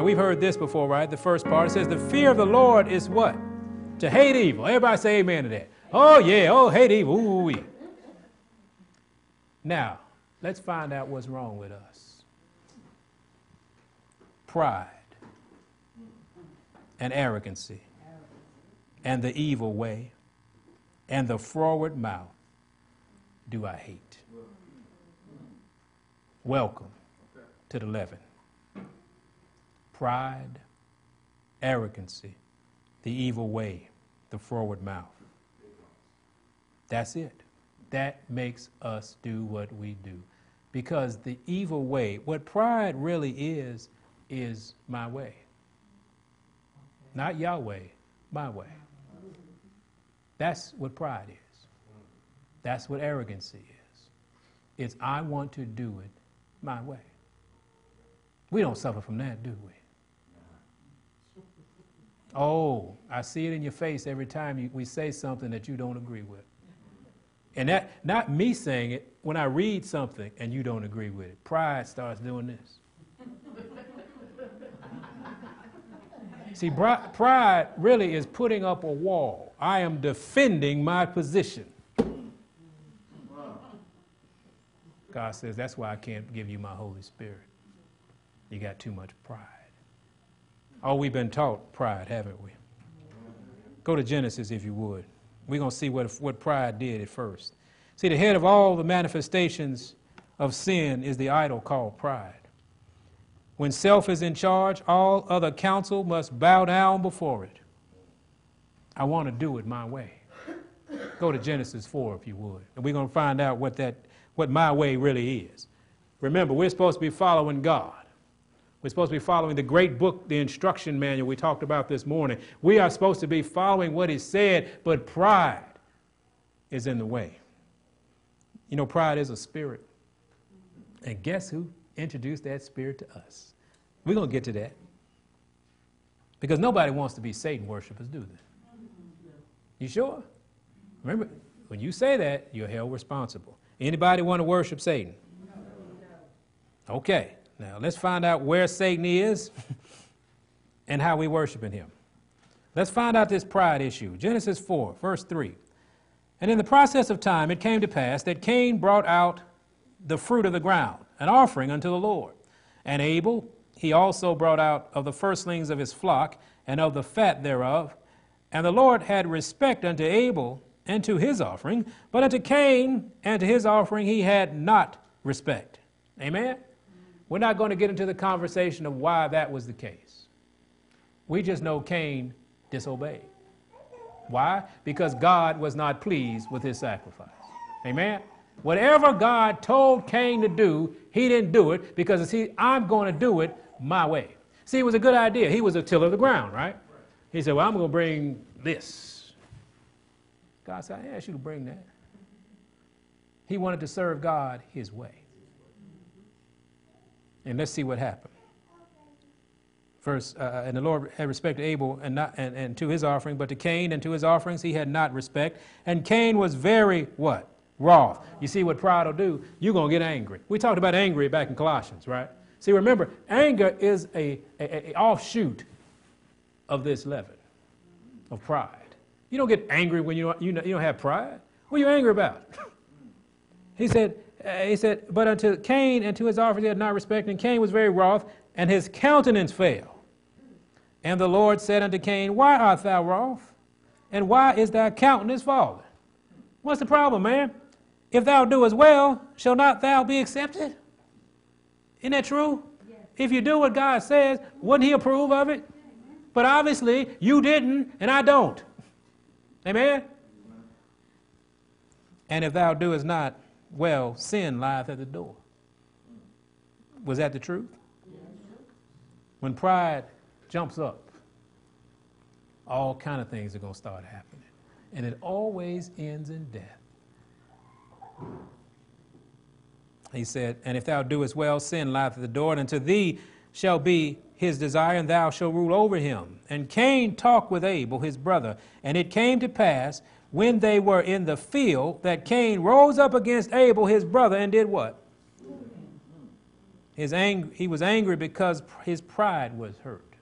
Now we've heard this before, right? The first part says, The fear of the Lord is what? To hate evil. Everybody say amen to that. Oh, yeah. Oh, hate evil. Ooh-wee. Now, let's find out what's wrong with us pride and arrogancy and the evil way and the forward mouth do I hate. Welcome to the leaven. Pride, arrogancy, the evil way, the forward mouth. That's it. That makes us do what we do. Because the evil way, what pride really is, is my way. Not Yahweh, my way. That's what pride is. That's what arrogancy is. It's I want to do it my way. We don't suffer from that, do we? Oh, I see it in your face every time you, we say something that you don't agree with. And that, not me saying it, when I read something and you don't agree with it, pride starts doing this. See, pride really is putting up a wall. I am defending my position. God says, that's why I can't give you my Holy Spirit. You got too much pride. Oh, we've been taught pride, haven't we? Go to Genesis if you would. We're going to see what, what pride did at first. See, the head of all the manifestations of sin is the idol called pride. When self is in charge, all other counsel must bow down before it. I want to do it my way. Go to Genesis 4 if you would. And we're going to find out what that what my way really is. Remember, we're supposed to be following God. We're supposed to be following the great book, the instruction manual we talked about this morning. We are supposed to be following what is said, but pride is in the way. You know, pride is a spirit. And guess who introduced that spirit to us? We're going to get to that. Because nobody wants to be Satan worshipers, do they? You sure? Remember, when you say that, you're held responsible. Anybody want to worship Satan? Okay, now let's find out where Satan is and how we worshiping him. Let's find out this pride issue. Genesis 4, verse 3. And in the process of time it came to pass that Cain brought out the fruit of the ground, an offering unto the Lord. And Abel he also brought out of the firstlings of his flock and of the fat thereof. And the Lord had respect unto Abel and to his offering, but unto Cain and to his offering he had not respect. Amen? We're not going to get into the conversation of why that was the case. We just know Cain disobeyed. Why? Because God was not pleased with his sacrifice. Amen? Whatever God told Cain to do, he didn't do it because, see, I'm going to do it my way. See, it was a good idea. He was a tiller of the ground, right? He said, Well, I'm going to bring this God said, I asked you to bring that. He wanted to serve God his way. And let's see what happened. First, uh, uh, and the Lord had respect to Abel and, not, and, and to his offering, but to Cain and to his offerings he had not respect. And Cain was very what? Wroth. You see what pride will do? You're going to get angry. We talked about angry back in Colossians, right? See, remember, anger is a, a, a offshoot of this leaven of pride. You don't get angry when you don't, you, know, you don't have pride. What are you angry about? he said, uh, he said, but unto Cain and to his offering he had not respect, and Cain was very wroth, and his countenance fell. And the Lord said unto Cain, Why art thou wroth? And why is thy countenance fallen? What's the problem, man? If thou doest well, shall not thou be accepted? Isn't that true? Yes. If you do what God says, wouldn't he approve of it? But obviously, you didn't, and I don't. Amen? And if thou doest not well, sin lieth at the door. Was that the truth? When pride jumps up, all kind of things are going to start happening. And it always ends in death. He said, And if thou doest well, sin lieth at the door, and to thee shall be his desire, and thou shalt rule over him. And Cain talked with Abel, his brother. And it came to pass, when they were in the field, that Cain rose up against Abel, his brother, and did what? His ang- he was angry because his pride was hurt.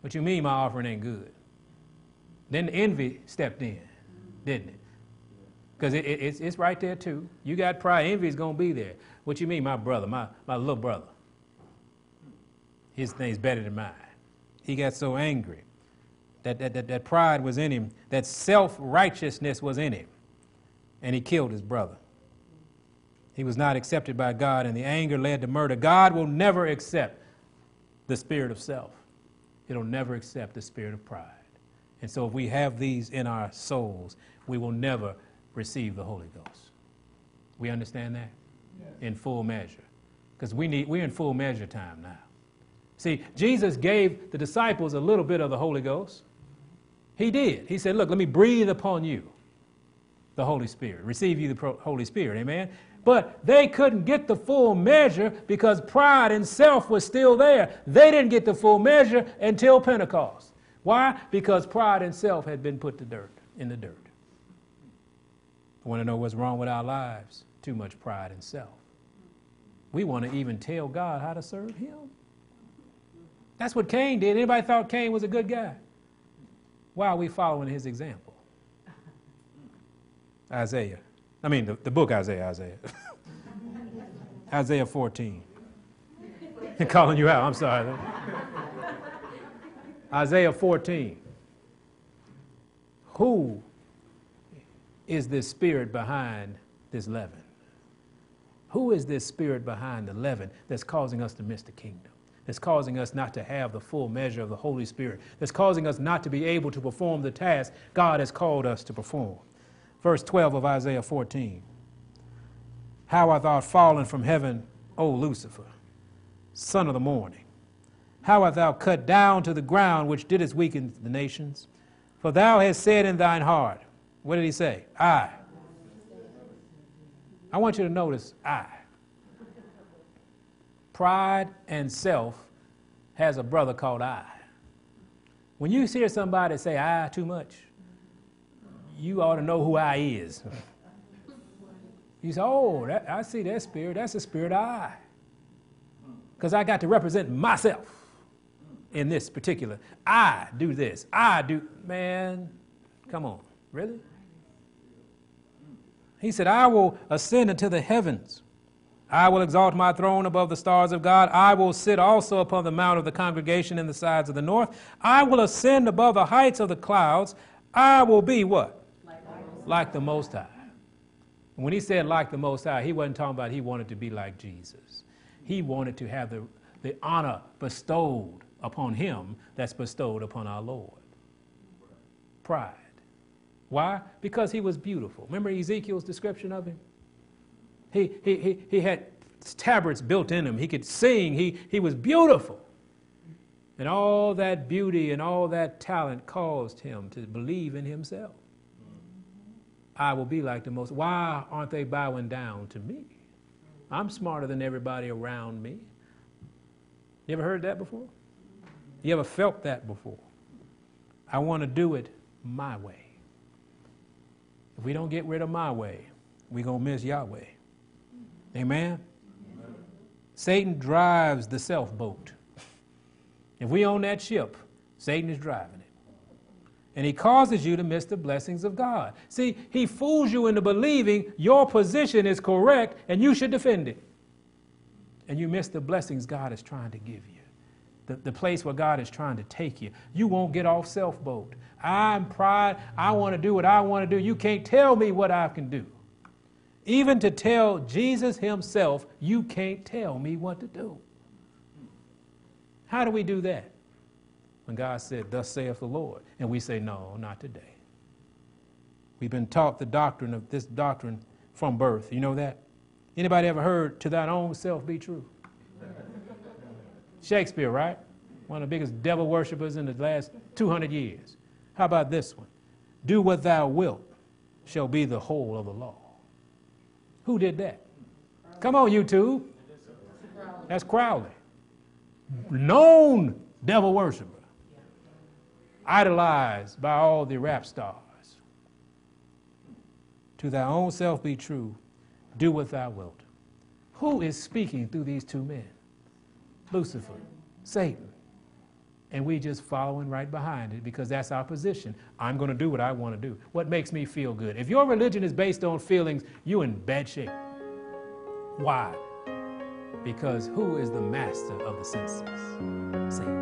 What you mean my offering ain't good? Then envy stepped in, didn't it? Because it, it, it's, it's right there too. You got pride, envy is going to be there. What you mean, my brother, my, my little brother? His thing's better than mine. He got so angry that, that, that, that pride was in him, that self righteousness was in him, and he killed his brother. He was not accepted by God, and the anger led to murder. God will never accept the spirit of self, it'll never accept the spirit of pride. And so, if we have these in our souls, we will never receive the Holy Ghost. We understand that? Yes. In full measure. Because we need, we're in full measure time now. See, Jesus gave the disciples a little bit of the Holy Ghost. He did. He said, Look, let me breathe upon you the Holy Spirit, receive you the Holy Spirit. Amen. But they couldn't get the full measure because pride and self was still there. They didn't get the full measure until Pentecost. Why? Because pride and self had been put to dirt, in the dirt. I want to know what's wrong with our lives? Too much pride and self. We want to even tell God how to serve Him. That's what Cain did. Anybody thought Cain was a good guy? Why are we following his example? Isaiah. I mean, the, the book Isaiah, Isaiah. Isaiah 14. calling you out, I'm sorry. Isaiah 14. Who is this spirit behind this leaven? Who is this spirit behind the leaven that's causing us to miss the kingdom? That's causing us not to have the full measure of the Holy Spirit. That's causing us not to be able to perform the task God has called us to perform. Verse 12 of Isaiah 14. How art thou fallen from heaven, O Lucifer, son of the morning? How art thou cut down to the ground, which didst weaken the nations? For thou hast said in thine heart, what did he say? I. I want you to notice I. Pride and self has a brother called I. When you hear somebody say I too much, you ought to know who I is. You say, oh, that, I see that spirit. That's the spirit I. Because I got to represent myself in this particular. I do this. I do. Man, come on. Really? He said, I will ascend into the heavens. I will exalt my throne above the stars of God. I will sit also upon the mount of the congregation in the sides of the north. I will ascend above the heights of the clouds. I will be what? Like, the Most High. When he said like the Most High, he wasn't talking about he wanted to be like Jesus. He wanted to have the, the honor bestowed upon him that's bestowed upon our Lord. Pride. Why? Because he was beautiful. Remember Ezekiel's description of him? He, he, he, had tabrets built in him. He could sing. He, he was beautiful. And all that beauty and all that talent caused him to believe in himself. I will be like the most. Why aren't they bowing down to me? I'm smarter than everybody around me. You ever heard that before? You ever felt that before? I want to do it my way. If we don't get rid of my way, we're going to miss Yahweh. Amen? Amen? Satan drives the self boat. If we own that ship, Satan is driving it. And he causes you to miss the blessings of God. See, he fools you into believing your position is correct and you should defend it. And you miss the blessings God is trying to give you, the, the place where God is trying to take you. You won't get off self boat. I'm pride. I want to do what I want to do. You can't tell me what I can do. Even to tell Jesus himself, you can't tell me what to do. How do we do that? When God said, Thus saith the Lord, and we say, No, not today. We've been taught the doctrine of this doctrine from birth. You know that? Anybody ever heard, To thine own self be true? Shakespeare, right? One of the biggest devil worshippers in the last 200 years. How about this one? Do what thou wilt shall be the whole of the law. Who did that? Come on, you YouTube. That's Crowley. Known devil worshiper. Idolized by all the rap stars. To thy own self be true. Do what thou wilt. Who is speaking through these two men? Lucifer, Satan. And we just following right behind it because that's our position. I'm going to do what I want to do. What makes me feel good? If your religion is based on feelings, you're in bad shape. Why? Because who is the master of the senses? Satan.